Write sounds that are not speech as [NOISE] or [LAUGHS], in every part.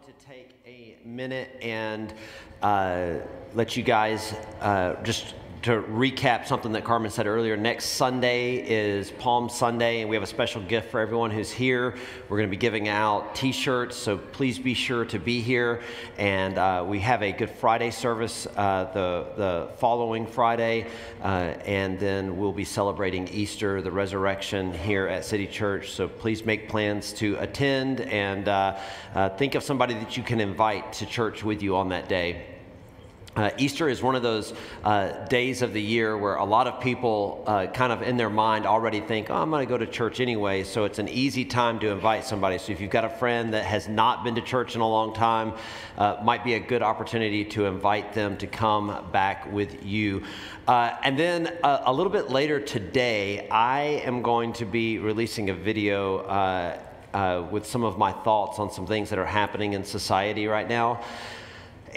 want to take a minute and uh, let you guys uh, just to recap something that Carmen said earlier. Next Sunday is Palm Sunday, and we have a special gift for everyone who's here. We're going to be giving out t shirts, so please be sure to be here. And uh, we have a Good Friday service uh, the, the following Friday, uh, and then we'll be celebrating Easter, the resurrection here at City Church. So please make plans to attend and uh, uh, think of somebody that you can invite to church with you on that day. Uh, Easter is one of those uh, days of the year where a lot of people, uh, kind of in their mind, already think, oh, I'm going to go to church anyway. So it's an easy time to invite somebody. So if you've got a friend that has not been to church in a long time, uh, might be a good opportunity to invite them to come back with you. Uh, and then uh, a little bit later today, I am going to be releasing a video. with some of my thoughts on some things that are happening in society right now.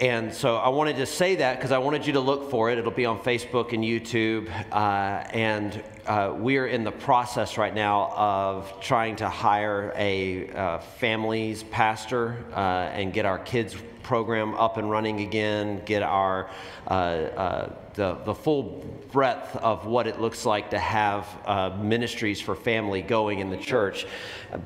And so I wanted to say that because I wanted you to look for it. It'll be on Facebook and YouTube. Uh, and uh, we're in the process right now of trying to hire a uh, families pastor uh, and get our kids program up and running again, get our uh, uh, the, the full breadth of what it looks like to have uh, ministries for family going in the church.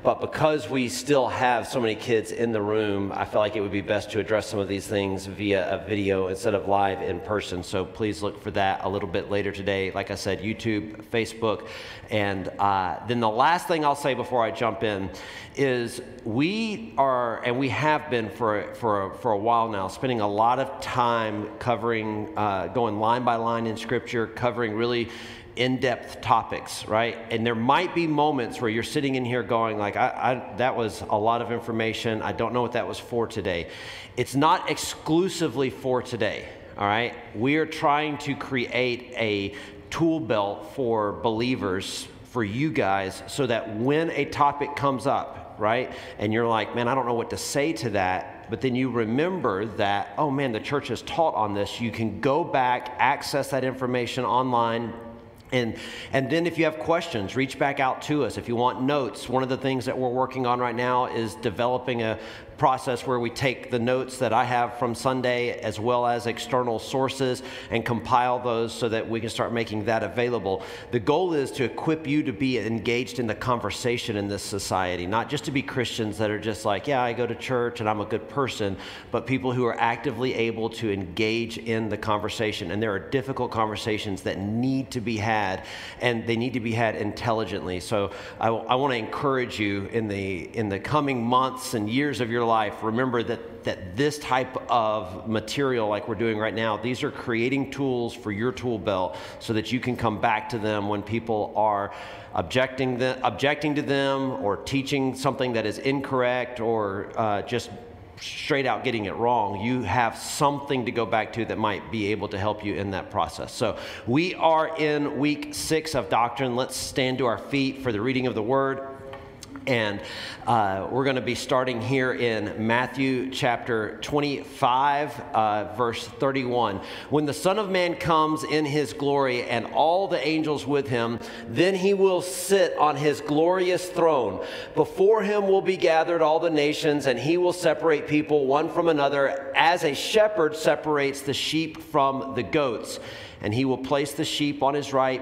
But because we still have so many kids in the room, I felt like it would be best to address some of these things via a video instead of live in person. So please look for that a little bit later today. Like I said, YouTube, Facebook. And uh, then the last thing I'll say before I jump in is we are, and we have been for, for, for a while now, spending a lot of time covering, uh, going line by line in Scripture, covering really in-depth topics right? And there might be moments where you're sitting in here going like I, I, that was a lot of information. I don't know what that was for today. It's not exclusively for today all right? We are trying to create a tool belt for believers for you guys so that when a topic comes up right and you're like man i don't know what to say to that but then you remember that, oh man, the church has taught on this. You can go back, access that information online. And, and then if you have questions, reach back out to us. If you want notes, one of the things that we're working on right now is developing a, process where we take the notes that I have from Sunday as well as external sources and compile those so that we can start making that available. The goal is to equip you to be engaged in the conversation in this society, not just to be Christians that are just like, yeah, I go to church and I'm a good person, but people who are actively able to engage in the conversation. And there are difficult conversations that need to be had, and they need to be had intelligently. So I, I want to encourage you in the in the coming months and years of your life, remember that, that this type of material, like we're doing right now, these are creating tools for your tool belt so that you can come back to them when people are objecting, the, objecting to them or teaching something that is incorrect or uh, just straight out getting it wrong, you have something to go back to that might be able to help you in that process. So, we are in week six of doctrine. Let's stand to our feet for the reading of the word. And uh, we're going to be starting here in Matthew chapter 25, uh, verse 31. When the Son of Man comes in his glory and all the angels with him, then he will sit on his glorious throne. Before him will be gathered all the nations, and he will separate people one from another as a shepherd separates the sheep from the goats. And he will place the sheep on his right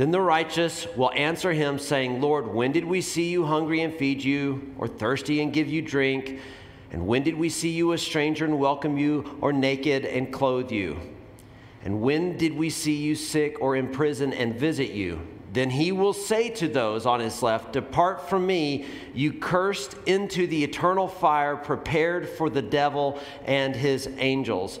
Then the righteous will answer him, saying, Lord, when did we see you hungry and feed you, or thirsty and give you drink? And when did we see you a stranger and welcome you, or naked and clothe you? And when did we see you sick or in prison and visit you? Then he will say to those on his left, Depart from me, you cursed, into the eternal fire prepared for the devil and his angels.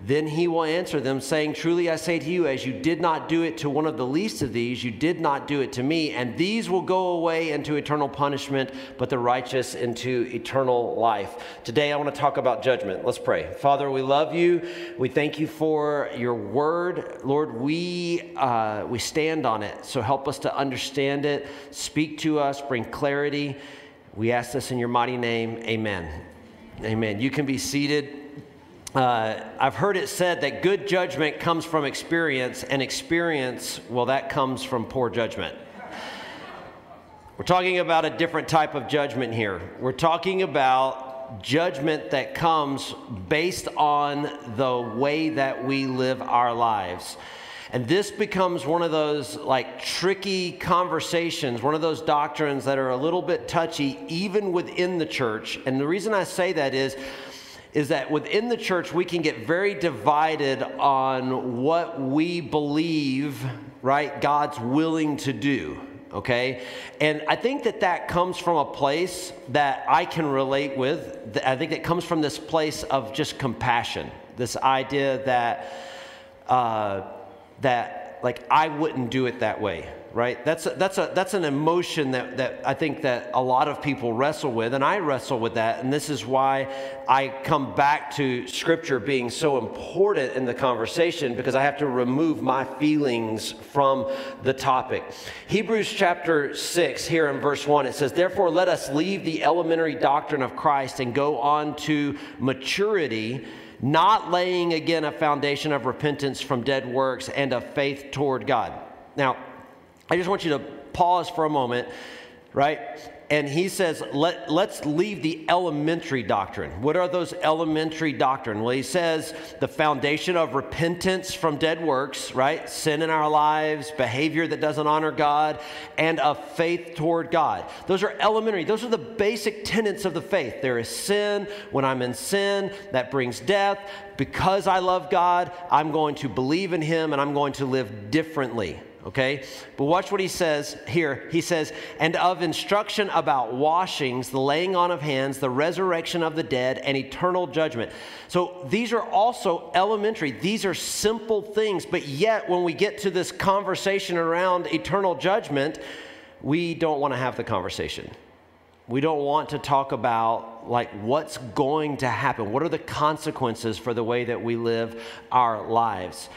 Then he will answer them saying, "Truly I say to you, as you did not do it to one of the least of these, you did not do it to me, and these will go away into eternal punishment, but the righteous into eternal life." Today I want to talk about judgment. Let's pray. Father, we love you. We thank you for your word. Lord, we uh, we stand on it. So help us to understand it. Speak to us, bring clarity. We ask this in your mighty name. Amen. Amen. You can be seated. Uh, I've heard it said that good judgment comes from experience, and experience, well, that comes from poor judgment. We're talking about a different type of judgment here. We're talking about judgment that comes based on the way that we live our lives. And this becomes one of those like tricky conversations, one of those doctrines that are a little bit touchy even within the church. And the reason I say that is is that within the church we can get very divided on what we believe, right? God's willing to do okay? And I think that that comes from a place that I can relate with. I think it comes from this place of just compassion, this idea that uh, that like I wouldn't do it that way, right? That's a, that's a that's an emotion that that I think that a lot of people wrestle with, and I wrestle with that, and this is why I come back to Scripture being so important in the conversation because I have to remove my feelings from the topic. Hebrews chapter six, here in verse one, it says, "Therefore, let us leave the elementary doctrine of Christ and go on to maturity." not laying again a foundation of repentance from dead works and of faith toward God. Now, I just want you to pause for a moment, right? and he says, Let, let's leave the elementary doctrine. What are those elementary doctrine? Well, he says the foundation of repentance from dead works, right? Sin in our lives, behavior that doesn't honor God, and of faith toward God. Those are elementary. Those are the basic tenets of the faith. There is sin. When I'm in sin, that brings death. Because I love God, I'm going to believe in him and I'm going to live differently okay? But watch what he says here. He says, and of instruction about washings, the laying on of hands, the resurrection of the dead, and eternal judgment. So these are also elementary. These are simple things, but yet when we get to this conversation around eternal judgment, we don't want to have the conversation. We don't want to talk about like what's going to happen. What are the consequences for the way that we live our lives?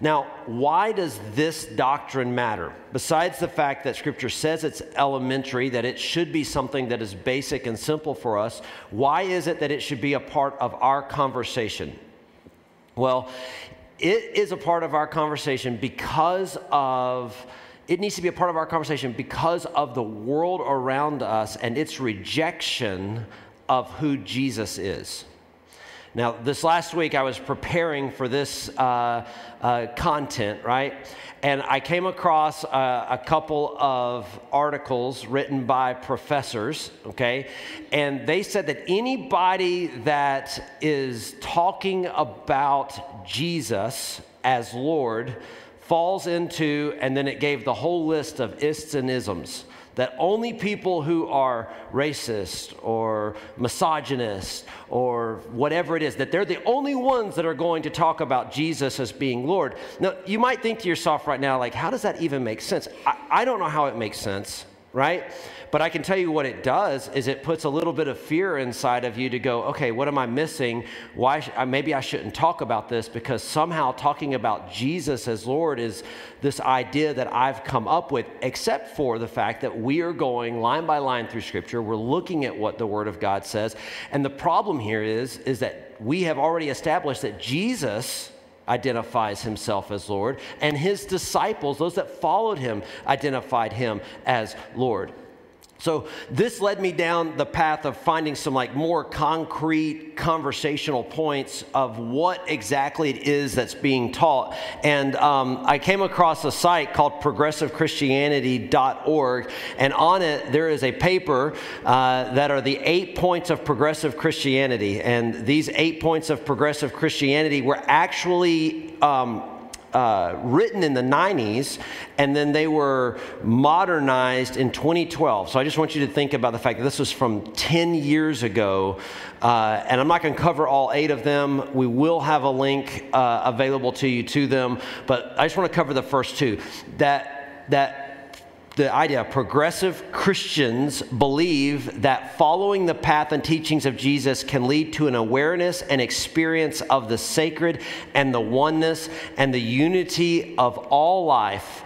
Now, why does this doctrine matter? Besides the fact that Scripture says it's elementary, that it should be something that is basic and simple for us, why is it that it should be a part of our conversation? Well, it is a part of our conversation because of it needs to be a part of our conversation because of the world around us and its rejection of who Jesus is. Now, this last week I was preparing for this uh, uh, content, right? And I came across uh, a couple of articles written by professors, okay? And they said that anybody that is talking about Jesus as Lord falls into, and then it gave the whole list of ists and isms that only people who are racist or misogynist or whatever it is, that they're the only ones that are going to talk about Jesus as being Lord. Now, you might think to yourself right now, like, how does that even make sense? I, I don't know how it makes sense, right? But I can tell you what it does is it puts a little bit of fear inside of you to go, okay, what am I missing? Why sh- maybe I shouldn't talk about this because somehow talking about Jesus as Lord is this idea that I've come up with, except for the fact that we are going line by line through Scripture. We're looking at what the Word of God says, and the problem here is is that we have already established that Jesus identifies himself as Lord, and his disciples, those that followed him, identified him as Lord. So this led me down the path of finding some like more concrete conversational points of what exactly it is that's being taught. And um, I came across a site called progressivechristianity.org, and on it there is a paper uh, that are the eight points of progressive Christianity. And these eight points of progressive Christianity were actually um, uh, written in the 90s and then they were modernized in 2012. So I just want you to think about the fact that this was from 10 years ago. Uh, and I'm not going to cover all eight of them. We will have a link uh, available to you to them. But I just want to cover the first two. That, that the idea progressive Christians believe that following the path and teachings of Jesus can lead to an awareness and experience of the sacred and the oneness and the unity of all life.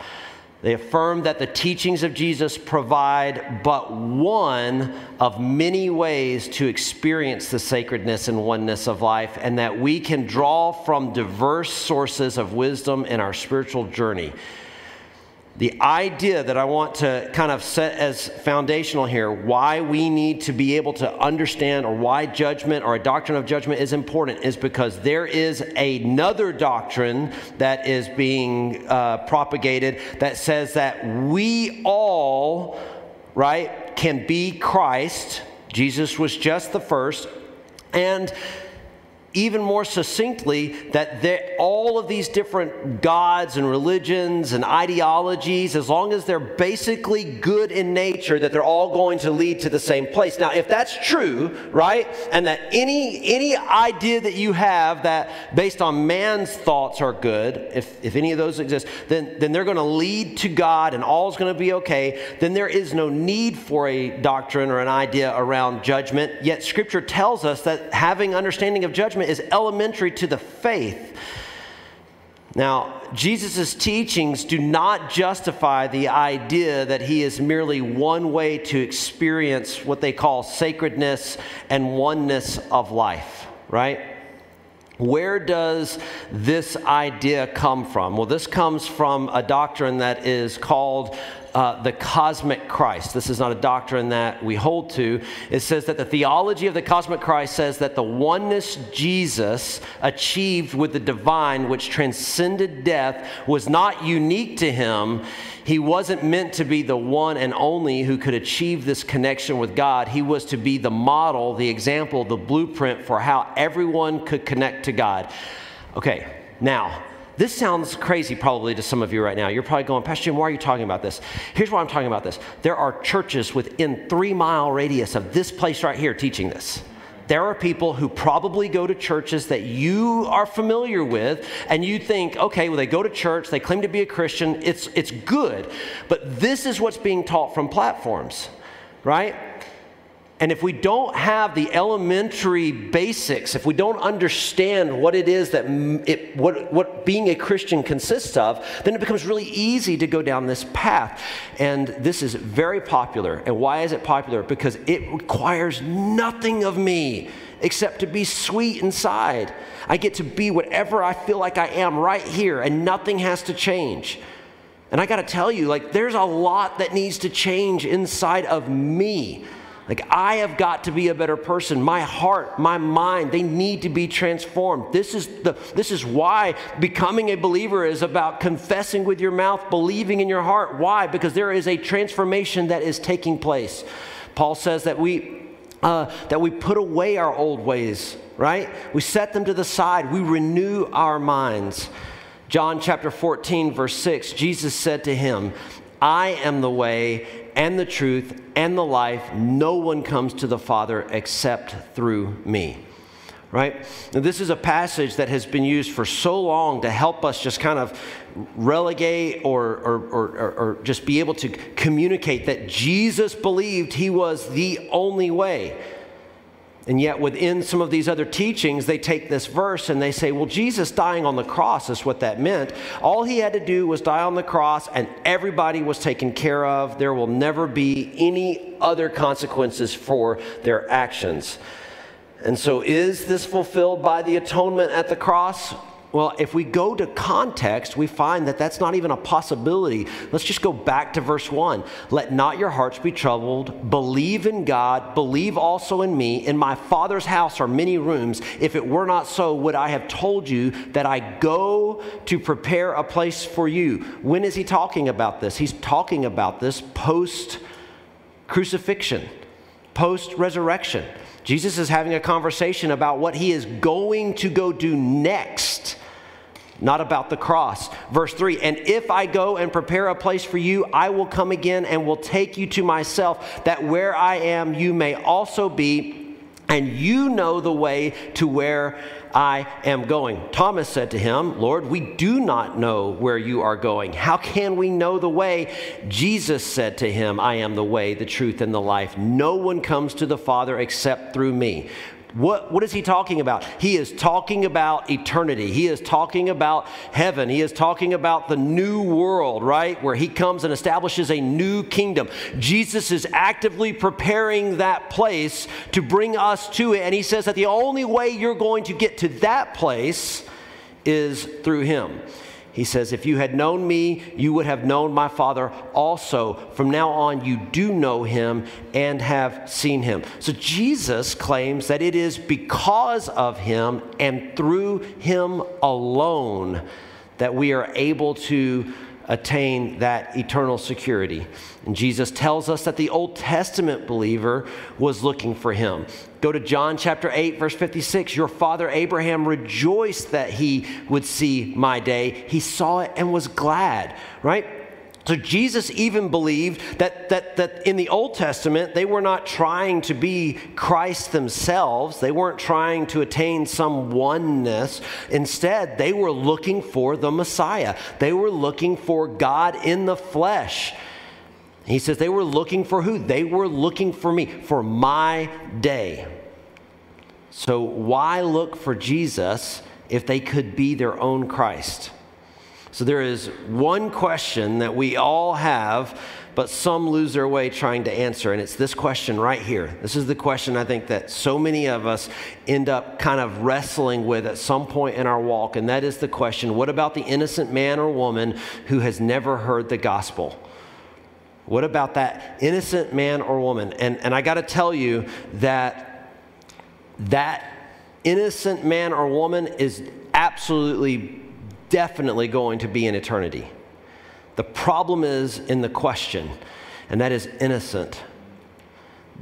They affirm that the teachings of Jesus provide but one of many ways to experience the sacredness and oneness of life, and that we can draw from diverse sources of wisdom in our spiritual journey the idea that I want to kind of set as foundational here, why we need to be able to understand or why judgment or a doctrine of judgment is important, is because there is another doctrine that is being uh, propagated that says that we all, right, can be Christ. Jesus was just the first. And even more succinctly that all of these different gods and religions and ideologies, as long as they're basically good in nature, that they're all going to lead to the same place. Now, if that's true, right, and that any any idea that you have that based on man's thoughts are good, if, if any of those exist, then, then they're going to lead to God and all's going to be okay, then there is no need for a doctrine or an idea around judgment. Yet Scripture tells us that having understanding of judgment is elementary to the faith. Now, Jesus' teachings do not justify the idea that he is merely one way to experience what they call sacredness and oneness of life, right? Where does this idea come from? Well, this comes from a doctrine that is called uh, the cosmic Christ. This is not a doctrine that we hold to. It says that the theology of the cosmic Christ says that the oneness Jesus achieved with the divine, which transcended death, was not unique to him. He wasn't meant to be the one and only who could achieve this connection with God. He was to be the model, the example, the blueprint for how everyone could connect to God. Okay, now, this sounds crazy probably to some of you right now. You're probably going, Pastor Jim, why are you talking about this? Here's why I'm talking about this. There are churches within three mile radius of this place right here teaching this. There are people who probably go to churches that you are familiar with, and you think, okay, well, they go to church, they claim to be a Christian, it's, it's good. But this is what's being taught from platforms, right? And if we don't have the elementary basics, if we don't understand what it is that it, what, what being a Christian consists of, then it becomes really easy to go down this path. And this is very popular. And why is it popular? Because it requires nothing of me except to be sweet inside. I get to be whatever I feel like I am right here, and nothing has to change. And I got to tell you, like, there's a lot that needs to change inside of me like, I have got to be a better person. My heart, my mind, they need to be transformed. This is, the, this is why becoming a believer is about confessing with your mouth, believing in your heart. Why? Because there is a transformation that is taking place. Paul says that we, uh, that we put away our old ways, right? We set them to the side, we renew our minds. John chapter 14, verse 6, Jesus said to him, I am the way and the truth and the life. No one comes to the Father except through me. Right? Now, this is a passage that has been used for so long to help us just kind of relegate or, or, or, or, just be able to communicate that Jesus believed he was the only way. And yet, within some of these other teachings, they take this verse and they say, well, Jesus dying on the cross is what that meant. All he had to do was die on the cross, and everybody was taken care of. There will never be any other consequences for their actions. And so, is this fulfilled by the atonement at the cross? Well, if we go to context, we find that that's not even a possibility. Let's just go back to verse 1. Let not your hearts be troubled. Believe in God. Believe also in me. In my Father's house are many rooms. If it were not so, would I have told you that I go to prepare a place for you? When is he talking about this? He's talking about this post crucifixion, post resurrection. Jesus is having a conversation about what he is going to go do next not about the cross. Verse 3 And if I go and prepare a place for you, I will come again and will take you to myself, that where I am, you may also be, and you know the way to where I am going. Thomas said to him, Lord, we do not know where you are going. How can we know the way? Jesus said to him, I am the way, the truth, and the life. No one comes to the Father except through me. What, what is he talking about? He is talking about eternity. He is talking about heaven. He is talking about the new world, right? Where he comes and establishes a new kingdom. Jesus is actively preparing that place to bring us to it. And he says that the only way you're going to get to that place is through him. He says, If you had known me, you would have known my Father also. From now on, you do know him and have seen him. So Jesus claims that it is because of him and through him alone that we are able to attain that eternal security. And Jesus tells us that the Old Testament believer was looking for him. Go to John chapter 8, verse 56. Your father Abraham rejoiced that he would see my day. He saw it and was glad, right? So Jesus even believed that, that, that in the Old Testament, they were not trying to be Christ themselves. They weren't trying to attain some oneness. Instead, they were looking for the Messiah. They were looking for God in the flesh. He says they were looking for who? They were looking for me, for my day. So why look for Jesus if they could be their own Christ? So there is one question that we all have, but some lose their way trying to answer, and it's this question right here. This is the question I think that so many of us end up kind of wrestling with at some point in our walk, and that is the question what about the innocent man or woman who has never heard the gospel? What about that innocent man or woman? And, and I got to tell you that that innocent man or woman is absolutely definitely going to be in eternity. The problem is in the question, and that is innocent.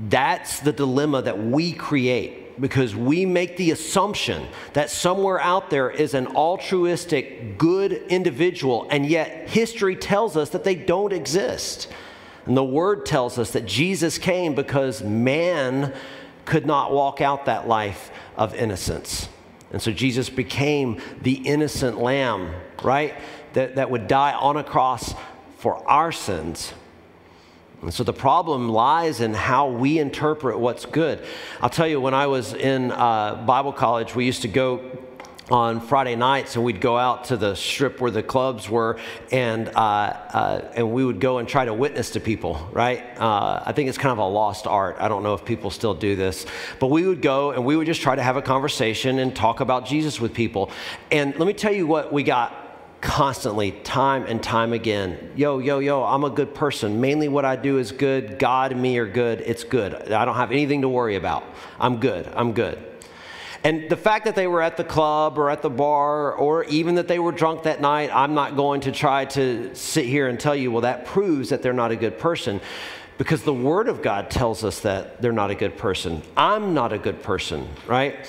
That's the dilemma that we create because we make the assumption that somewhere out there is an altruistic, good individual, and yet history tells us that they don't exist. And the word tells us that Jesus came because man could not walk out that life of innocence. And so Jesus became the innocent lamb, right? That, that would die on a cross for our sins. And so the problem lies in how we interpret what's good. I'll tell you, when I was in uh, Bible college, we used to go on Friday nights, and we'd go out to the strip where the clubs were, and uh, uh, and we would go and try to witness to people. Right? Uh, I think it's kind of a lost art. I don't know if people still do this, but we would go and we would just try to have a conversation and talk about Jesus with people. And let me tell you what we got constantly, time and time again. Yo, yo, yo, I'm a good person. Mainly what I do is good. God and me are good. It's good. I don't have anything to worry about. I'm good. I'm good. And the fact that they were at the club or at the bar or even that they were drunk that night, I'm not going to try to sit here and tell you, well, that proves that they're not a good person. Because the Word of God tells us that they're not a good person. I'm not a good person, right?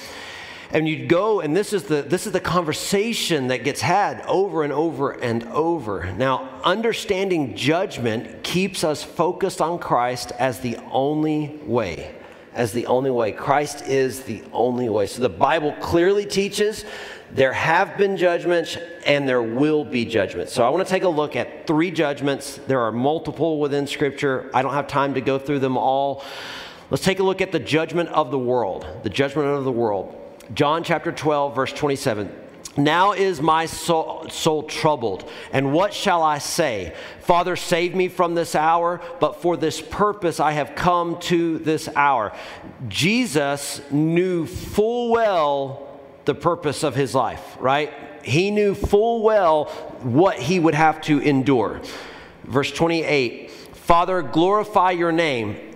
and you'd go and this is the this is the conversation that gets had over and over and over now understanding judgment keeps us focused on christ as the only way as the only way. Christ is the only way. So the Bible clearly teaches there have been judgments and there will be judgments. So I want to take a look at three judgments. There are multiple within Scripture. I don't have time to go through them all. Let's take a look at the judgment of the world. The judgment of the world. John chapter 12, verse 27. Now is my soul, soul, troubled, and what shall I say? Father, save me from this hour, but for this purpose I have come to this hour. Jesus knew full well the purpose of his life, right? He knew full well what he would have to endure. Verse 28 Father, glorify your name.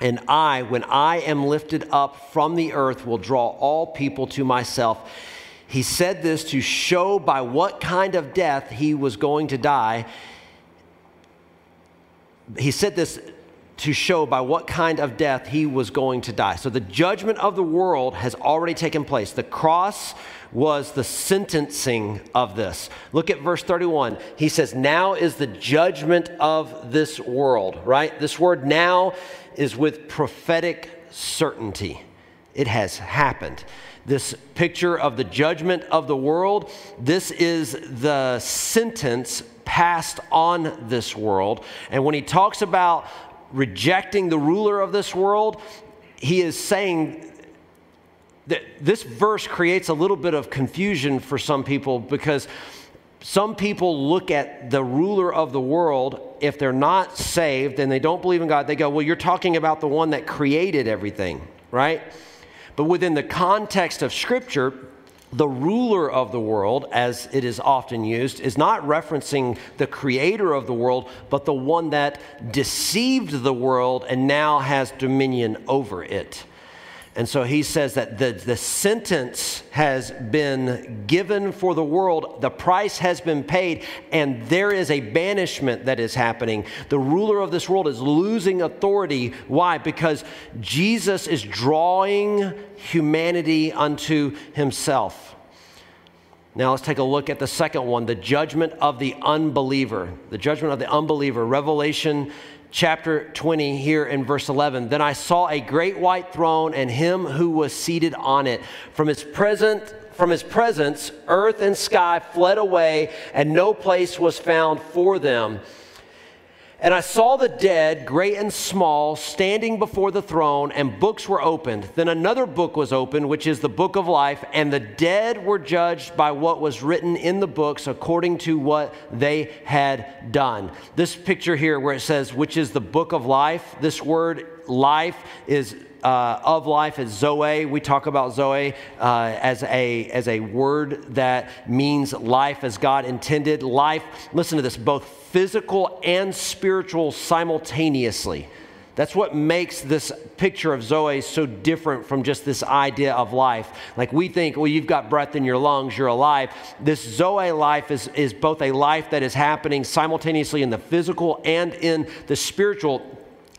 And I, when I am lifted up from the earth, will draw all people to myself. He said this to show by what kind of death he was going to die. He said this to show by what kind of death he was going to die. So the judgment of the world has already taken place. The cross was the sentencing of this. Look at verse 31. He says, Now is the judgment of this world, right? This word now is with prophetic certainty. It has happened. This picture of the judgment of the world, this is the sentence passed on this world. And when he talks about rejecting the ruler of this world, he is saying that this verse creates a little bit of confusion for some people because some people look at the ruler of the world, if they're not saved and they don't believe in God, they go, Well, you're talking about the one that created everything, right? But within the context of Scripture, the ruler of the world, as it is often used, is not referencing the creator of the world, but the one that deceived the world and now has dominion over it. And so he says that the, the sentence has been given for the world, the price has been paid, and there is a banishment that is happening. The ruler of this world is losing authority. Why? Because Jesus is drawing humanity unto himself. Now let's take a look at the second one the judgment of the unbeliever. The judgment of the unbeliever. Revelation chapter 20 here in verse 11 then i saw a great white throne and him who was seated on it. From his present from his presence earth and sky fled away and no place was found for them and I saw the dead, great and small, standing before the throne, and books were opened. Then another book was opened, which is the book of life, and the dead were judged by what was written in the books according to what they had done. This picture here, where it says, which is the book of life, this word life is uh, of life is Zoe. We talk about Zoe uh, as, a, as a word that means life as God intended. Life, listen to this, both physical and spiritual simultaneously. That's what makes this picture of Zoe so different from just this idea of life. Like we think, well, you've got breath in your lungs, you're alive. This Zoe life is, is both a life that is happening simultaneously in the physical and in the spiritual.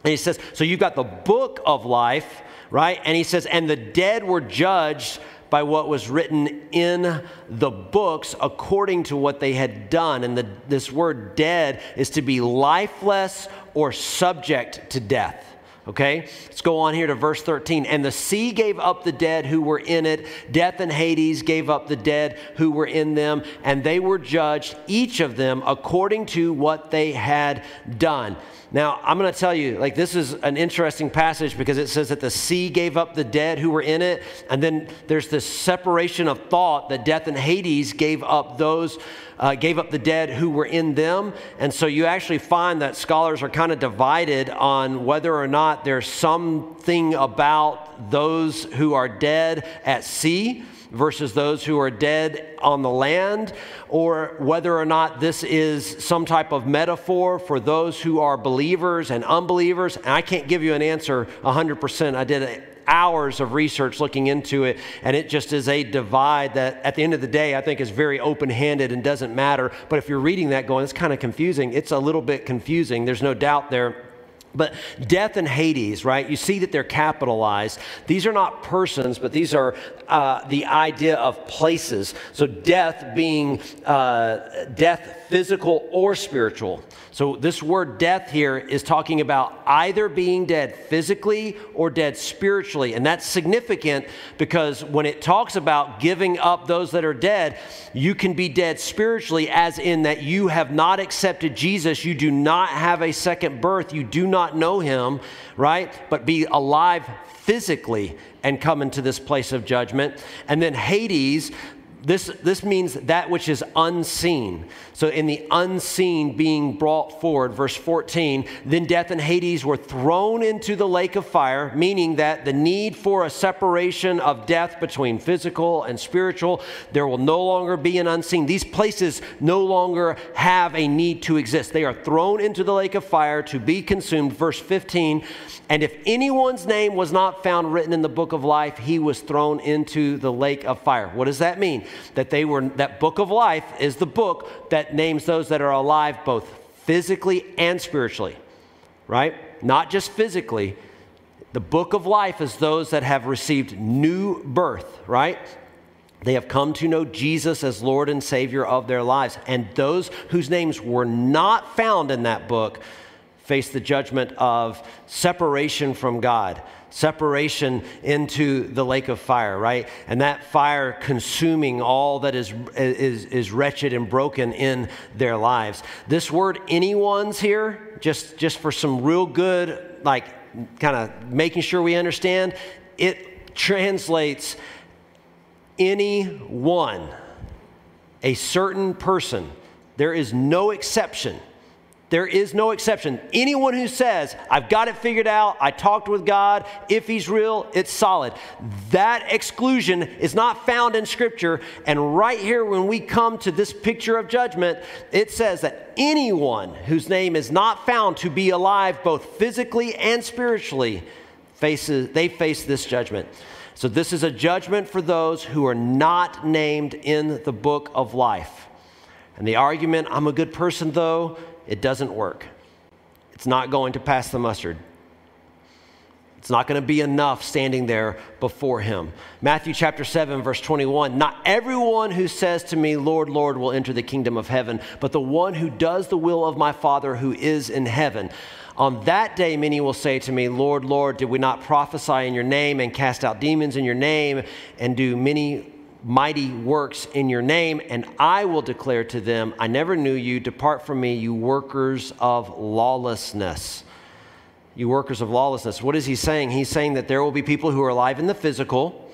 And he says, so you've got the book of life, right? And he says, and the dead were judged by what was written in the books according to what they had done. And the, this word dead is to be lifeless or subject to death. Okay, let's go on here to verse 13. And the sea gave up the dead who were in it. Death and Hades gave up the dead who were in them. And they were judged, each of them, according to what they had done. Now, I'm going to tell you, like, this is an interesting passage because it says that the sea gave up the dead who were in it. And then there's this separation of thought that death and Hades gave up those, uh, gave up the dead who were in them. And so you actually find that scholars are kind of divided on whether or not there's something about those who are dead at sea versus those who are dead on the land, or whether or not this is some type of metaphor for those who are believers and unbelievers. And I can't give you an answer 100%. I did hours of research looking into it, and it just is a divide that at the end of the day I think is very open handed and doesn't matter. But if you're reading that going, it's kind of confusing, it's a little bit confusing. There's no doubt there. But death and Hades, right? You see that they're capitalized. These are not persons, but these are uh, the idea of places. So death being uh, death physical or spiritual. So, this word death here is talking about either being dead physically or dead spiritually. And that's significant because when it talks about giving up those that are dead, you can be dead spiritually, as in that you have not accepted Jesus. You do not have a second birth. You do not know him, right? But be alive physically and come into this place of judgment. And then Hades, this, this means that which is unseen. So, in the unseen being brought forward, verse 14, then death and Hades were thrown into the lake of fire, meaning that the need for a separation of death between physical and spiritual, there will no longer be an unseen. These places no longer have a need to exist. They are thrown into the lake of fire to be consumed. Verse 15, and if anyone's name was not found written in the book of life, he was thrown into the lake of fire. What does that mean? That they were that book of life is the book that names those that are alive both physically and spiritually. Right? Not just physically. The book of life is those that have received new birth, right? They have come to know Jesus as Lord and Savior of their lives. And those whose names were not found in that book face the judgment of separation from God, separation into the lake of fire, right? And that fire consuming all that is, is, is wretched and broken in their lives. This word, anyone's here, just, just for some real good, like kind of making sure we understand, it translates anyone, a certain person. There is no exception. There is no exception. Anyone who says, I've got it figured out, I talked with God, if He's real, it's solid. That exclusion is not found in Scripture. And right here, when we come to this picture of judgment, it says that anyone whose name is not found to be alive, both physically and spiritually, faces, they face this judgment. So, this is a judgment for those who are not named in the book of life. And the argument, I'm a good person though, it doesn't work. It's not going to pass the mustard. It's not going to be enough standing there before him. Matthew chapter 7, verse 21 Not everyone who says to me, Lord, Lord, will enter the kingdom of heaven, but the one who does the will of my Father who is in heaven. On that day, many will say to me, Lord, Lord, did we not prophesy in your name and cast out demons in your name and do many mighty works in your name, and I will declare to them, I never knew you. Depart from me, you workers of lawlessness. You workers of lawlessness. What is he saying? He's saying that there will be people who are alive in the physical.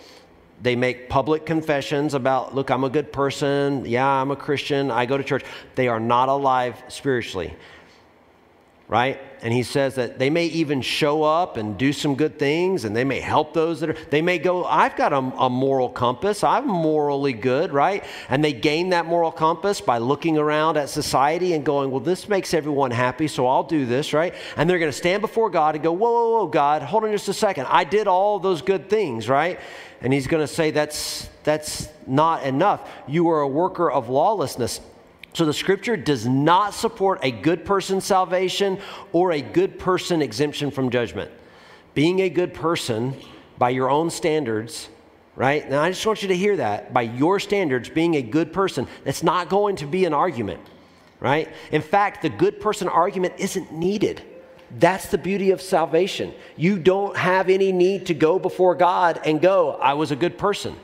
They make public confessions about, look, I'm a good person. Yeah, I'm a Christian. I go to church. They are not alive spiritually right? And he says that they may even show up and do some good things and they may help those that are, they may go, I've got a, a, moral compass, I'm morally good, right? And they gain that moral compass by looking around at society and going, well, this makes everyone happy, so I'll do this, right? And they're going to stand before God and go, whoa, whoa, whoa, God, hold on just a second. I did all those good things, right? And he's going to say, that's, that's not enough. You are a worker of lawlessness. So the scripture does not support a good person's salvation or a good person exemption from judgment. Being a good person by your own standards, right? Now I just want you to hear that. By your standards, being a good person, that's not going to be an argument, right? In fact, the good person argument isn't needed. That's the beauty of salvation. You don't have any need to go before God and go, I was a good person.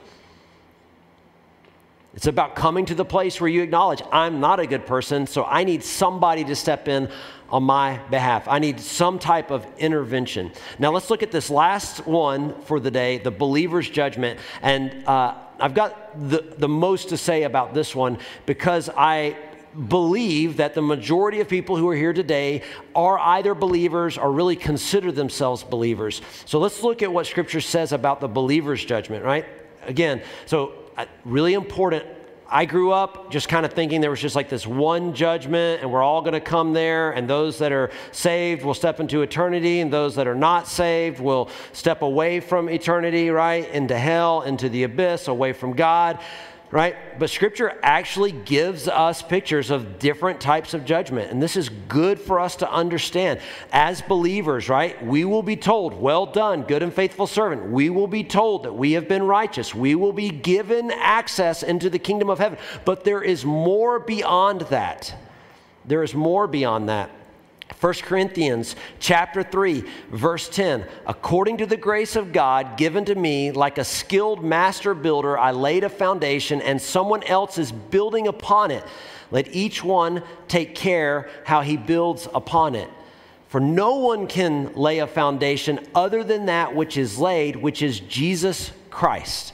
It's about coming to the place where you acknowledge, I'm not a good person, so I need somebody to step in on my behalf. I need some type of intervention. Now, let's look at this last one for the day the believer's judgment. And uh, I've got the, the most to say about this one because I believe that the majority of people who are here today are either believers or really consider themselves believers. So let's look at what Scripture says about the believer's judgment, right? Again, so really important. I grew up just kind of thinking there was just like this one judgment and we're all going to come there, and those that are saved will step into eternity, and those that are not saved will step away from eternity, right? Into hell, into the abyss, away from God right? But scripture actually gives us pictures of different types of judgment. And this is good for us to understand. As believers, right, we will be told, well done, good and faithful servant. We will be told that we have been righteous. We will be given access into the kingdom of heaven. But there is more beyond that. There is more beyond that. 1 Corinthians chapter 3 verse 10 according to the grace of God given to me like a skilled master builder I laid a foundation and someone else is building upon it. Let each one take care how he builds upon it. For no one can lay a foundation other than that which is laid which is Jesus Christ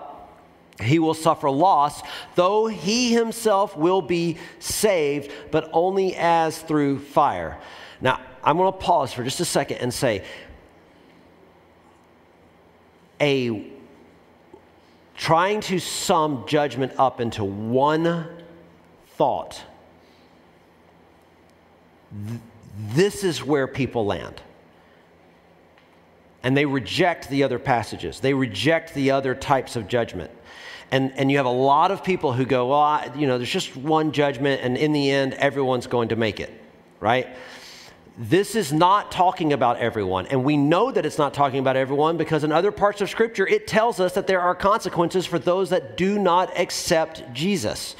he will suffer loss, though he himself will be saved, but only as through fire. Now, I'm going to pause for just a second and say, a trying to sum judgment up into one thought. Th- this is where people land and they reject the other passages. They reject the other types of judgment. And, and you have a lot of people who go, well, I, you know, there's just one judgment, and in the end, everyone's going to make it, right? This is not talking about everyone. And we know that it's not talking about everyone because in other parts of Scripture, it tells us that there are consequences for those that do not accept Jesus,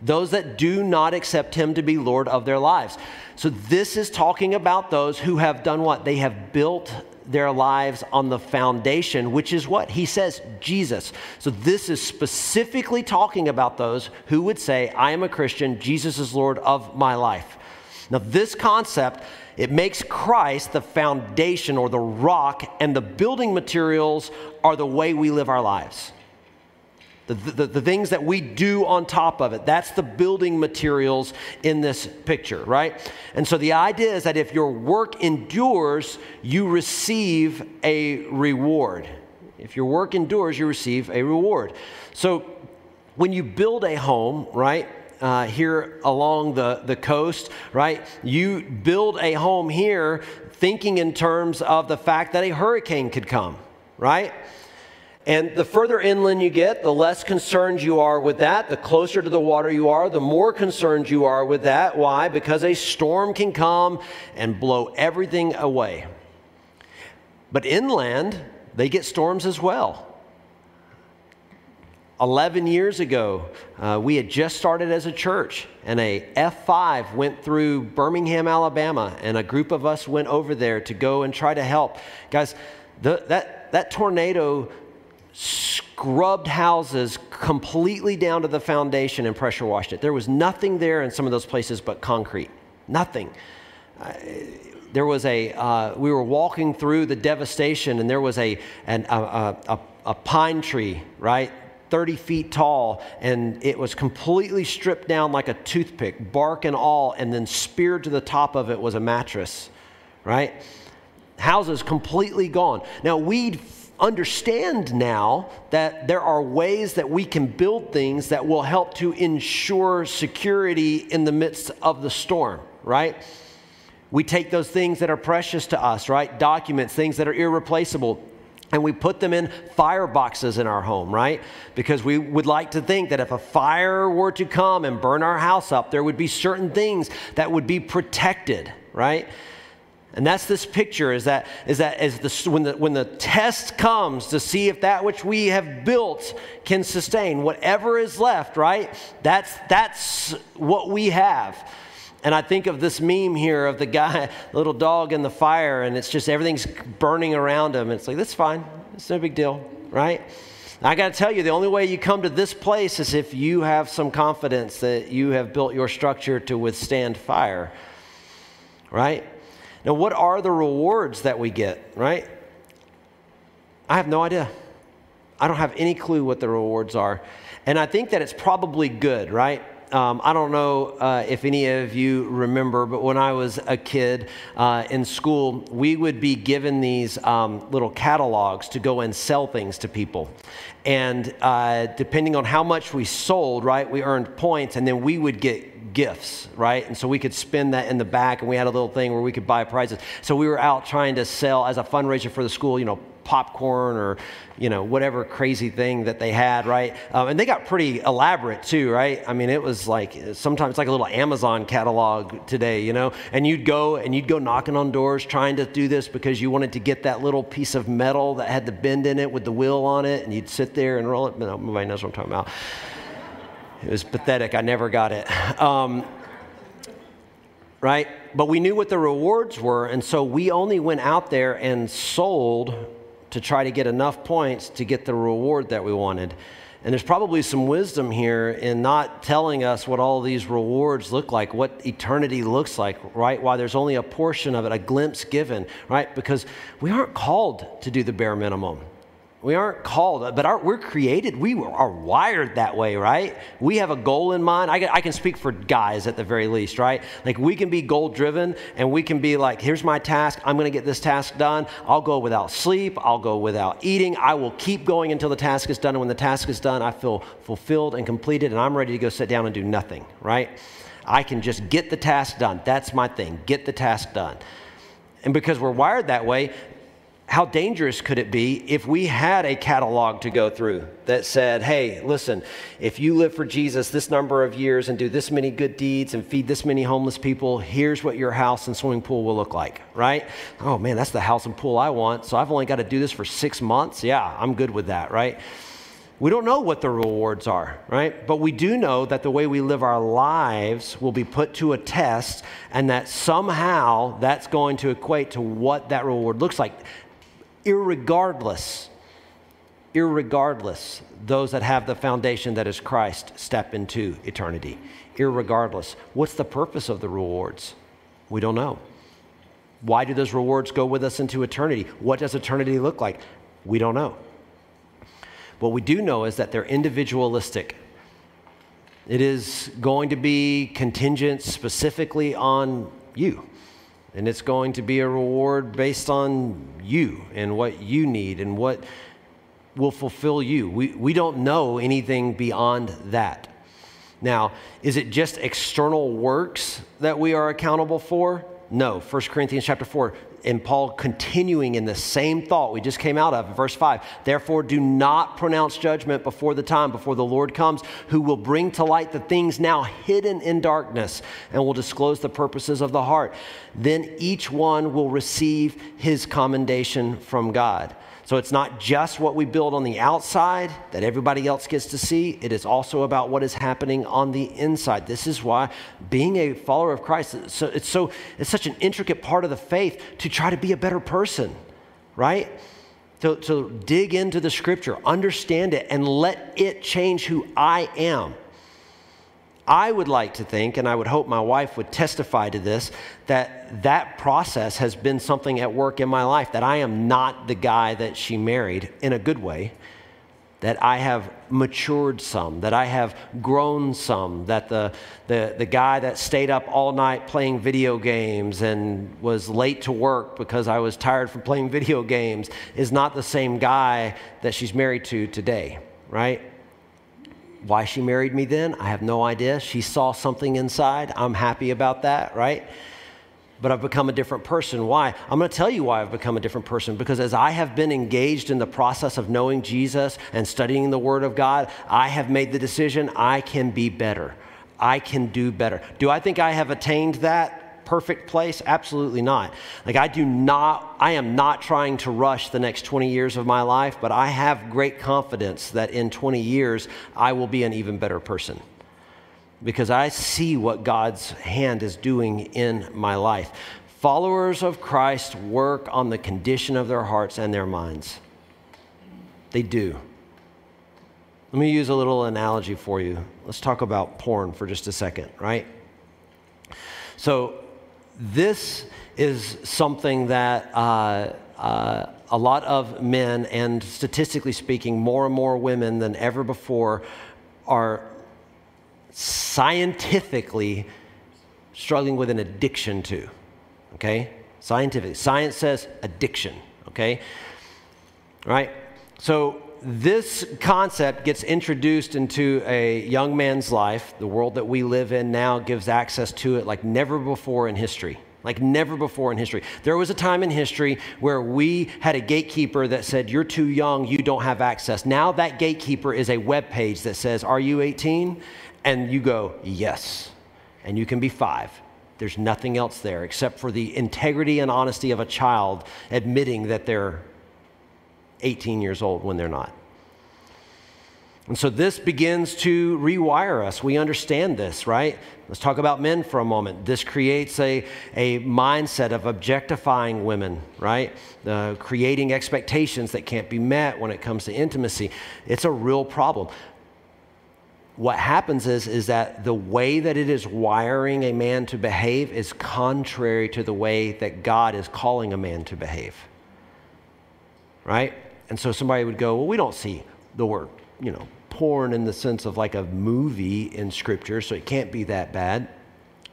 those that do not accept Him to be Lord of their lives. So this is talking about those who have done what? They have built their lives on the foundation, which is what? He says, Jesus. So this is specifically talking about those who would say, I am a Christian, Jesus is Lord of my life. Now, this concept, it makes Christ the foundation or the rock, and the building materials are the way we live our lives the, the, the, things that we do on top of it. That's the building materials in this picture, right? And so the idea is that if your work endures, you receive a reward. If your work endures, you receive a reward. So when you build a home, right? Uh, here along the, the coast, right? You build a home here thinking in terms of the fact that a hurricane could come, right? And the further inland you get, the less concerned you are with that. The closer to the water you are, the more concerned you are with that. Why? Because a storm can come and blow everything away. But inland, they get storms as well. 11 years ago, uh, we had just started as a church, and a F5 went through Birmingham, Alabama, and a group of us went over there to go and try to help. Guys, the, that, that tornado scrubbed houses completely down to the foundation and pressure washed it. There was nothing there in some of those places but concrete. Nothing. Uh, there was a, uh, we were walking through the devastation and there was a, an, a, a, a pine tree, right? 30 feet tall, and it was completely stripped down like a toothpick, bark and all, and then speared to the top of it was a mattress, right? Houses completely gone. Now, we'd understand now that there are ways that we can build things that will help to ensure security in the midst of the storm, right? We take those things that are precious to us, right? Documents, things that are irreplaceable, and we put them in fire boxes in our home, right? Because we would like to think that if a fire were to come and burn our house up, there would be certain things that would be protected, right? And that's this picture is that, is that is the, when, the, when the test comes to see if that which we have built can sustain, whatever is left, right? That's, that's what we have. And I think of this meme here of the guy, [LAUGHS] little dog in the fire, and it's just everything's burning around him. It's like, that's fine. It's no big deal, right? I got to tell you, the only way you come to this place is if you have some confidence that you have built your structure to withstand fire, right? Now, what are the rewards that we get, right? I have no idea. I don't have any clue what the rewards are. And I think that it's probably good, right? Um, I don't know uh, if any of you remember, but when I was a kid uh, in school, we would be given these um, little catalogs to go and sell things to people. And uh, depending on how much we sold, right, we earned points, and then we would get gifts, right? And so we could spend that in the back, and we had a little thing where we could buy prizes. So we were out trying to sell as a fundraiser for the school, you know, popcorn or you know whatever crazy thing that they had right? Um, and they got pretty elaborate too right? I mean it was like sometimes like a little amazon catalog today you know? And you'd go and you'd go knocking on doors trying to do this because you wanted to get that little piece of metal that had the bend in it with the wheel on it and you'd sit there and roll it. Nobody knows what i'm talking about It was pathetic. I never got it. Um, right? But we knew what the rewards were, and so we only went out there and sold to try to get enough points to get the reward that we wanted. And there's probably some wisdom here in not telling us what all these rewards look like, what eternity looks like, right? Why there's only a portion of it, a glimpse given, right? Because we aren't called to do the bare minimum. We aren't called, but we're created. We are wired that way, right? We have a goal in mind. I, I can speak for guys at the very least, right? Like we can be goal driven and we can be like, here's my task. I'm going to get this task done. I'll go without sleep. I'll go without eating. I will keep going until the task is done. And when the task is done, I feel fulfilled and completed and I'm ready to go sit down and do nothing, right? I can just get the task done. That's my thing. Get the task done. And because we're wired that way, how dangerous could it be if we had a catalog to go through that said, hey, listen, if you live for Jesus this number of years and do this many good deeds and feed this many homeless people, here's what your house and swimming pool will look like, right? Oh man, that's the house and pool I want. So I've only got to do this for six months. Yeah, I'm good with that, right? We don't know what the rewards are, right? But we do know that the way we live our lives will be put to a test and that somehow that's going to equate to what that reward looks like irregardless, irregardless, those that have the foundation that is Christ step into eternity. Irregardless. What's the purpose of the rewards? We don't know. Why do those rewards go with us into eternity? What does eternity look like? We don't know. What we do know is that they're individualistic. It is going to be contingent specifically on you. And it's going to be a reward based on you and what you need and what will fulfill you. We, we don't know anything beyond that. Now, is it just external works that we are accountable for? No. 1 Corinthians chapter 4 and Paul continuing in the same thought we just came out of, verse 5. Therefore, do not pronounce judgment before the time, before the Lord comes, who will bring to light the things now hidden in darkness and will disclose the purposes of the heart. Then each one will receive his commendation from God. So it's not just what we build on the outside that everybody else gets to see, it is also about what is happening on the inside. This is why being a follower of Christ, so it's, so, it's such an intricate part of the faith to try to be a better person, right? To, to dig into the scripture, understand it, and let it change who I am. I would like to think, and I would hope my wife would testify to this, that that process has been something at work in my life, that I am not the guy that she married in a good way, that I have matured some, that I have grown some, that the, the, the guy that stayed up all night playing video games and was late to work because I was tired from playing [LAUGHS] video games is not the same guy that she's married to today, right? Why she married me then, I have no idea. She saw something inside. I'm happy about that, right? But I've become a different person. Why? I'm going to tell you why I've become a different person. Because as I have been engaged in the process of knowing Jesus and studying the Word of God, I have made the decision I can be better. I can do better. Do I think I have attained that? Perfect place? Absolutely not. Like, I do not, I am not trying to rush the next 20 years of my life, but I have great confidence that in 20 years, I will be an even better person because I see what God's hand is doing in my life. Followers of Christ work on the condition of their hearts and their minds. They do. Let me use a little analogy for you. Let's talk about porn for just a second, right? So, this is something that uh, uh, a lot of men, and statistically speaking, more and more women than ever before, are scientifically struggling with an addiction to. Okay? Scientific. Science says addiction. Okay? Right? So this concept gets introduced into a young man's life. The world that we live in now gives access to it like never before in history. Like never before in history. There was a time in history where we had a gatekeeper that said, You're too young, you don't have access. Now that gatekeeper is a web page that says, Are you 18? And you go, Yes. And you can be five. There's nothing else there except for the integrity and honesty of a child admitting that they're 18 years old when they're not. And so this begins to rewire us. We understand this, right? Let's talk about men for a moment. This creates a, a mindset of objectifying women, right? Uh, creating expectations that can't be met when it comes to intimacy. It's a real problem. What happens is, is that the way that it is wiring a man to behave is contrary to the way that God is calling a man to behave, right? And so somebody would go, Well, we don't see the word, you know, porn in the sense of like a movie in Scripture, so it can't be that bad.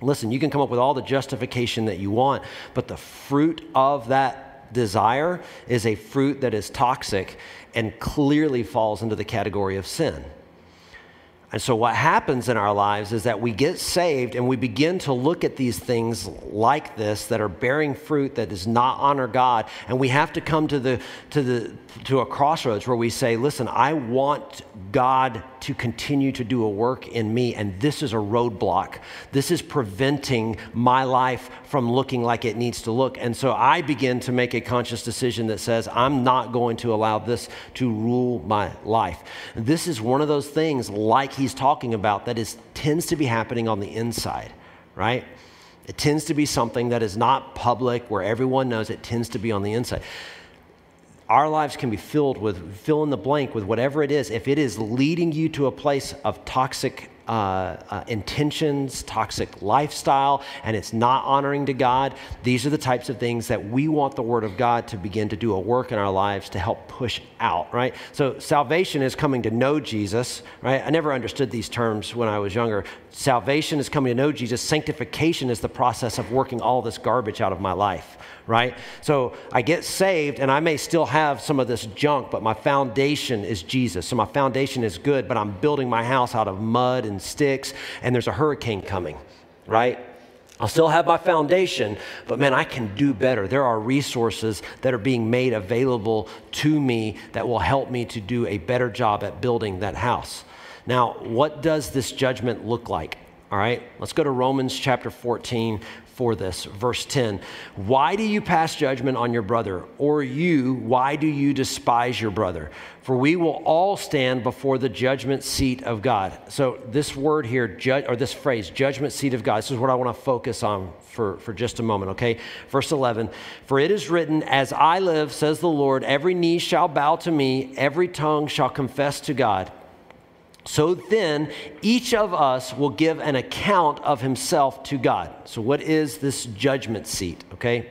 Listen, you can come up with all the justification that you want, but the fruit of that desire is a fruit that is toxic and clearly falls into the category of sin. And so, what happens in our lives is that we get saved and we begin to look at these things like this that are bearing fruit that does not honor God. And we have to come to, the, to, the, to a crossroads where we say, listen, I want God to continue to do a work in me, and this is a roadblock. This is preventing my life from looking like it needs to look. And so I begin to make a conscious decision that says, I'm not going to allow this to rule my life. This is one of those things, like he's talking about, that is, tends to be happening on the inside, right? It tends to be something that is not public, where everyone knows it tends to be on the inside our lives can be filled with fill in the blank with whatever it is. If it is leading you to a place of toxic uh, uh, intentions, toxic lifestyle, and it's not honoring to God, these are the types of things that we want the Word of God to begin to do a work in our lives to help push out, right? So, salvation is coming to know Jesus, right? I never understood these terms when I was younger. Salvation is coming to know Jesus, sanctification is the process of working all this garbage out of my life right? So I get saved and I may still have some of this junk, but my foundation is Jesus. So my foundation is good, but I'm building my house out of mud and sticks, and there's a hurricane coming, right? I'll still have my foundation, but man, I can do better. There are resources that are being made available to me that will help me to do a better job at building that house. Now, what does this judgment look like? All right, let's go to Romans chapter 14, for this. Verse 10 Why do you pass judgment on your brother? Or you, why do you despise your brother? For we will all stand before the judgment seat of God. So, this word here, ju- or this phrase, judgment seat of God, this is what I want to focus on for, for just a moment, okay? Verse 11 For it is written, As I live, says the Lord, every knee shall bow to me, every tongue shall confess to God. So then, each of us will give an account of himself to God. So, what is this judgment seat? Okay?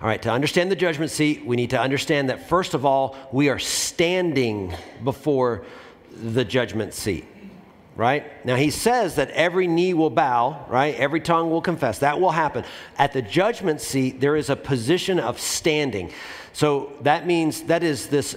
All right, to understand the judgment seat, we need to understand that first of all, we are standing before the judgment seat, right? Now, he says that every knee will bow, right? Every tongue will confess. That will happen. At the judgment seat, there is a position of standing. So that means that is this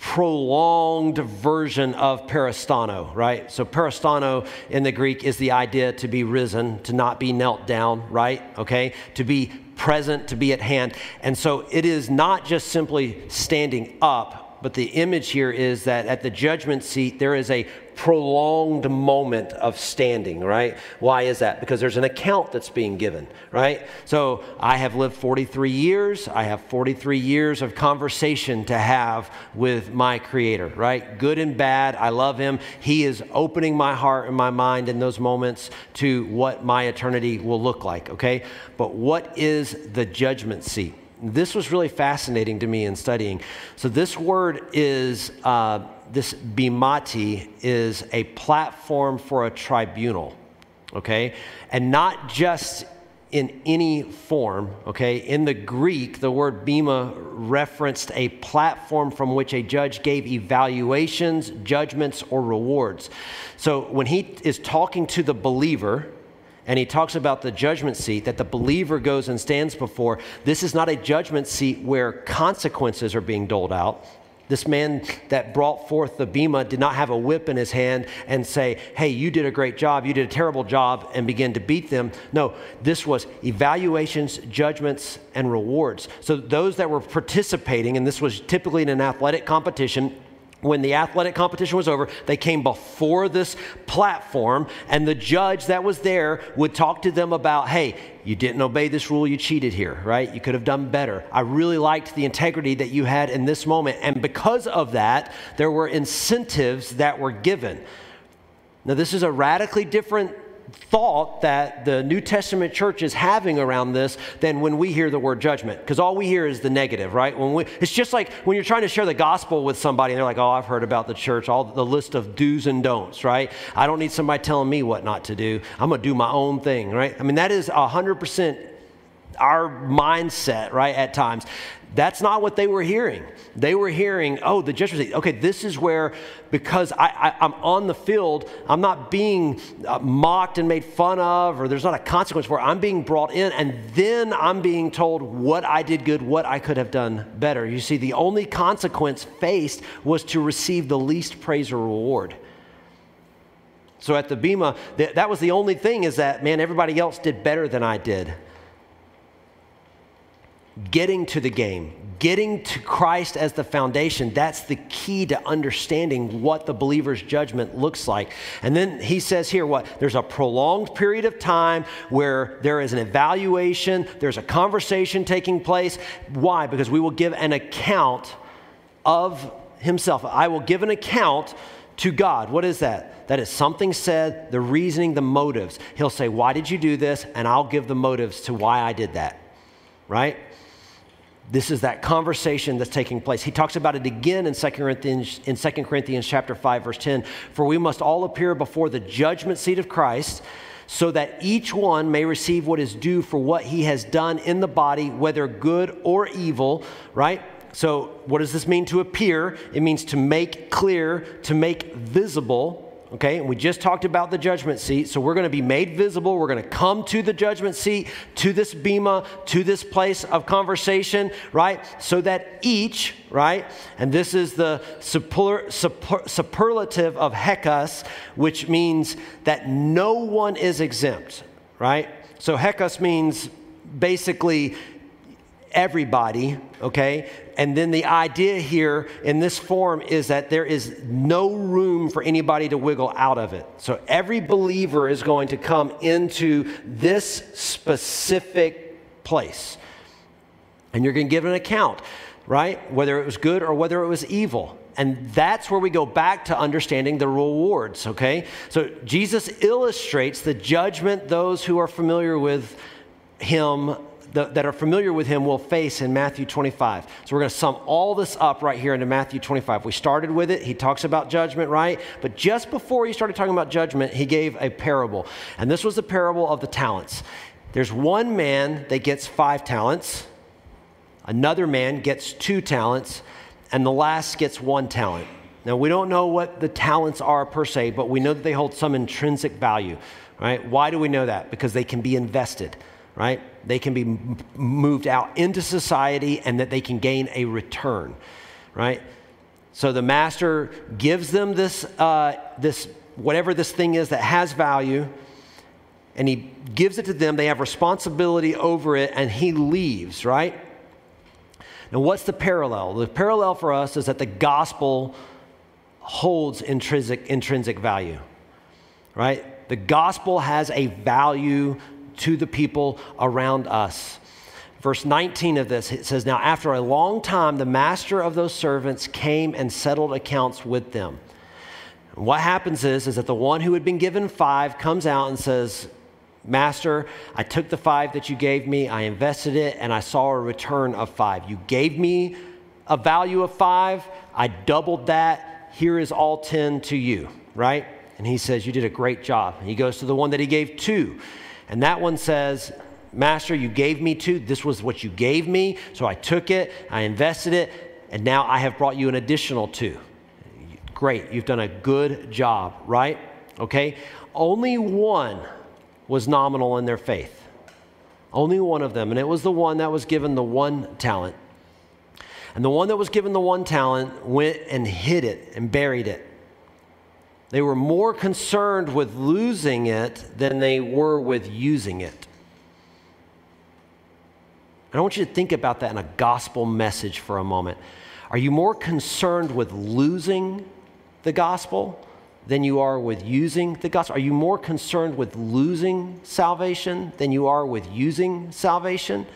prolonged version of peristano, right? So, peristano in the Greek is the idea to be risen, to not be knelt down, right? Okay? To be present, to be at hand. And so, it is not just simply standing up, but the image here is that at the judgment seat, there is a prolonged moment of standing, right? Why is that? Because there's an account that's being given, right? So I have lived 43 years. I have 43 years of conversation to have with my Creator, right? Good and bad. I love Him. He is opening my heart and my mind in those moments to what my eternity will look like, okay? But what is the judgment seat? This was really fascinating to me in studying. So, this word is. Uh, this bimati is a platform for a tribunal, okay? And not just in any form, okay? In the Greek, the word bema referenced a platform from which a judge gave evaluations, judgments, or rewards. So when he is talking to the believer, and he talks about the judgment seat that the believer goes and stands before. This is not a judgment seat where consequences are being doled out. This man that brought forth the bema did not have a whip in his hand and say, Hey, you did a great job, you did a terrible job, and begin to beat them. No, this was evaluations, judgments, and rewards. So those that were participating, and this was typically in an athletic competition, when the athletic competition was over, they came before this platform, and the judge that was there would talk to them about, hey, you didn't obey this rule, you cheated here, right? You could have done better. I really liked the integrity that you had in this moment. And because of that, there were incentives that were given. Now, this is a radically different thought that the New Testament church is having around this than when we hear the word judgment. Because all we hear is the negative, right? When we, it's just like when you're trying to share the gospel with somebody and they're like, oh, I've heard about the church, all the list of do's and don'ts, right? I don't need somebody telling me what not to do. I'm to do my own thing, right? I mean, that is 100% our mindset, right, at times. That's not what they were hearing. They were hearing, oh, the gesture. Okay, this is where, because I, am on the field, I'm not being uh, mocked and made fun of, or there's not a consequence for it. I'm being brought in, and then I'm being told what I did good, what I could have done better. You see, the only consequence faced was to receive the least praise or reward. So at the Bema, that was the only thing is that, man, everybody else did better than I did getting to the game, getting to Christ as the foundation, that's the key to understanding what the believer's judgment looks like. And then he says here what? There's a prolonged period of time where there is an evaluation, there's a conversation taking place. Why? Because we will give an account of himself. I will give an account to God. What is that? That is something said, the reasoning, the motives. He'll say, Why did you do this? And I'll give the motives to why I did that. Right? This is that conversation that's taking place. He talks about it again in 2 Corinthians, in 2 Corinthians chapter 5, verse 10. For we must all appear before the judgment seat of Christ, so that each one may receive what is due for what he has done in the body, whether good or evil, right? So, what does this mean to appear? It means to make clear, to make visible okay? And we just talked about the judgment seat. So we're going to be made visible. We're going to come to the judgment seat, to this bema, to this place of conversation, right? So that each, right? And this is the super, super, superlative of hekas, which means that no one is exempt, right? So hekas means basically everybody, okay? And then the idea here in this form is that there is no room for anybody to wiggle out of it. So every believer is going to come into this specific place. And you're going to give an account, right? Whether it was good or whether it was evil. And that's where we go back to understanding the rewards, okay? So Jesus illustrates the judgment those who are familiar with him the, that are familiar with him will face in Matthew 25. So we're going to sum all this up right here into Matthew 25. We started with it. He talks about judgment, right? But just before he started talking about judgment, he gave a parable. And this was the parable of the talents. There's one man that gets five talents, another man gets two talents, and the last gets one talent. Now, we don't know what the talents are per se, but we know that they hold some intrinsic value, right? Why do we know that? Because they can be invested right? They can be moved out into society and that they can gain a return, right? So the master gives them this, uh, this whatever this thing is that has value, and he gives it to them. They have responsibility over it, and he leaves, right? Now, what's the parallel? The parallel for us is that the gospel holds intrinsic, intrinsic value, right? The gospel has a value to the people around us. Verse 19 of this, it says, Now after a long time, the master of those servants came and settled accounts with them. what happens is, is that the one who had been given five comes out and says, Master, I took the five that you gave me, I invested it, and I saw a return of five. You gave me a value of five, I doubled that. Here is all 10 to you, right? And he says, You did a great job. he goes to the one that he gave two. And that one says, Master, you gave me two. This was what you gave me. So I took it, I invested it, and now I have brought you an additional two. Great. You've done a good job, right? Okay. Only one was nominal in their faith. Only one of them. And it was the one that was given the one talent. And the one that was given the one talent went and hid it and buried it. They were more concerned with losing it than they were with using it. And I want you to think about that in a gospel message for a moment. Are you more concerned with losing the gospel than you are with using the gospel? Are you more concerned with losing salvation than you are with using salvation?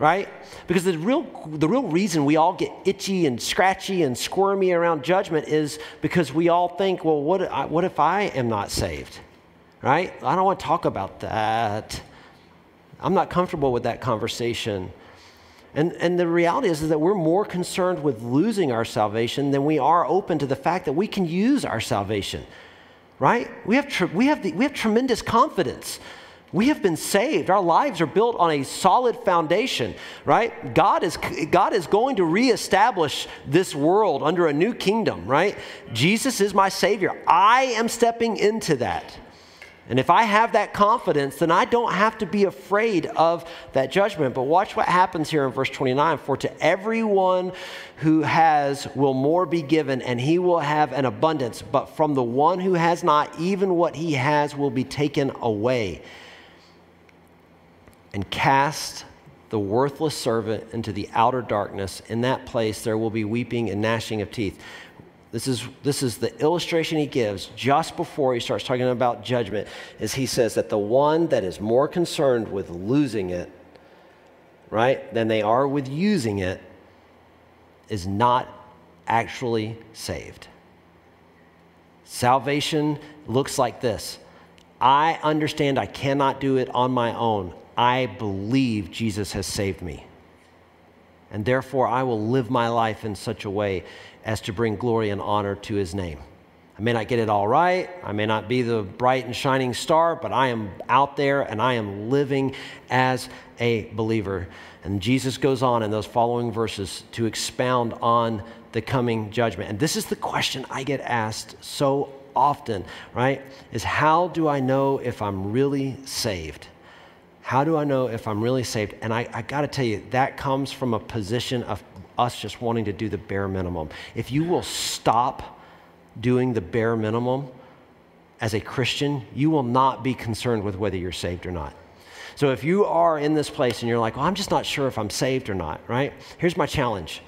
Right? Because the real, the real reason we all get itchy and scratchy and squirmy around judgment is because we all think, well, what, what if I am not saved? Right? I don't want to talk about that. I'm not comfortable with that conversation. And, and the reality is, is that we're more concerned with losing our salvation than we are open to the fact that we can use our salvation, right? We have, we have, the, we have tremendous confidence. We have been saved. Our lives are built on a solid foundation, right? God is, God is going to reestablish this world under a new kingdom, right? Jesus is my Savior. I am stepping into that. And if I have that confidence, then I don't have to be afraid of that judgment. But watch what happens here in verse 29 For to everyone who has will more be given, and he will have an abundance. But from the one who has not, even what he has will be taken away. And cast the worthless servant into the outer darkness. In that place there will be weeping and gnashing of teeth. This is, this is the illustration he gives just before he starts talking about judgment, is he says that the one that is more concerned with losing it, right, than they are with using it, is not actually saved. Salvation looks like this I understand I cannot do it on my own. I believe Jesus has saved me. And therefore, I will live my life in such a way as to bring glory and honor to his name. I may not get it all right. I may not be the bright and shining star, but I am out there and I am living as a believer. And Jesus goes on in those following verses to expound on the coming judgment. And this is the question I get asked so often, right? Is how do I know if I'm really saved? How do I know if I'm really saved? And I, I got to tell you, that comes from a position of us just wanting to do the bare minimum. If you will stop doing the bare minimum as a Christian, you will not be concerned with whether you're saved or not. So if you are in this place and you're like, well, I'm just not sure if I'm saved or not, right? Here's my challenge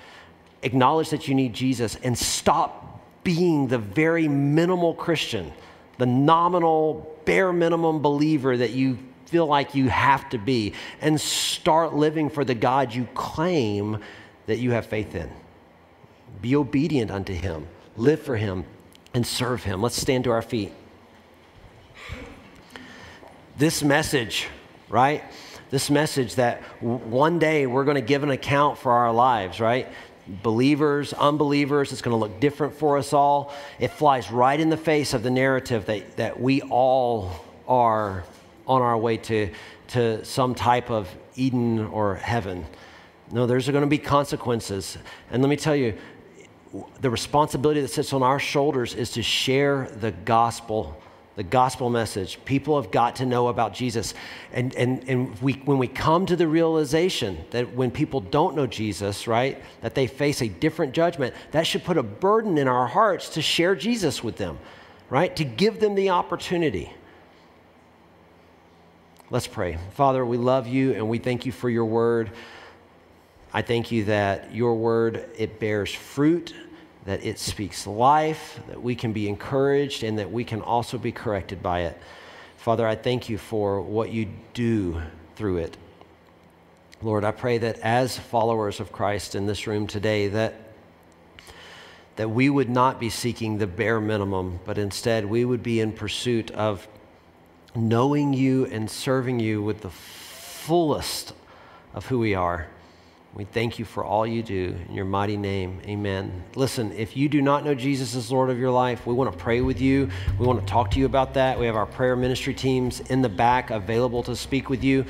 acknowledge that you need Jesus and stop being the very minimal Christian, the nominal, bare minimum believer that you feel like you have to be, and start living for the God you claim that you have faith in. Be obedient unto him, live for him, and serve him. Let's stand to our feet. This message, right? This message that one day we're going to give an account for our lives, right? Believers, unbelievers, it's going to look different for us all. It flies right in the face of the narrative that, that we all are on our way to, to some type of Eden or heaven. No, there's going to be consequences. And let me tell you, the responsibility that sits on our shoulders is to share the gospel, the gospel message. People have got to know about Jesus. And, and, and we, when we come to the realization that when people don't know Jesus, right, that they face a different judgment, that should put a burden in our hearts to share Jesus with them, right, to give them the opportunity. Let's pray. Father, we love you and we thank you for your word. I thank you that your word, it bears fruit, that it speaks life, that we can be encouraged, and that we can also be corrected by it. Father, I thank you for what you do through it. Lord, I pray that as followers of Christ in this room today, that that we would not be seeking the bare minimum, but instead we would be in pursuit of knowing you and serving you with the fullest of who we are. We thank you for all you do. In your mighty name, amen. Listen, if you do not know Jesus as Lord of your life, we want to pray with you. We want to talk to you about that. We have our prayer ministry teams in the back available to speak with you.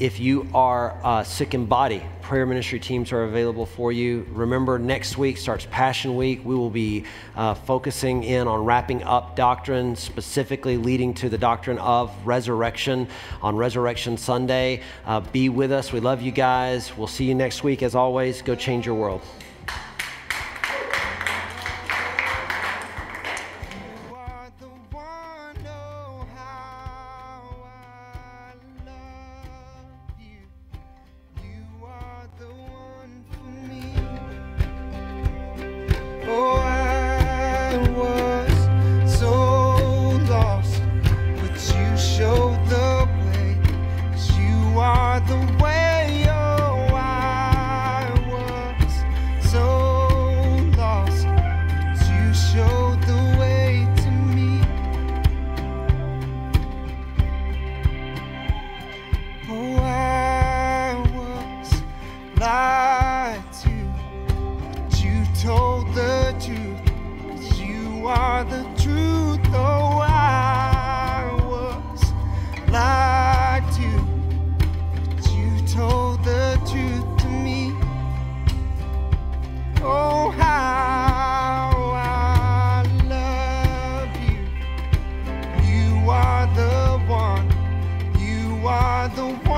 If you are uh, sick in body, prayer ministry teams are available for you. Remember, next week starts Passion Week. We will be uh, focusing in on wrapping up doctrine, specifically leading to the doctrine of resurrection on Resurrection Sunday. Uh, be with us. We love you guys. We'll see you next week. As always, go change your world. Are the one.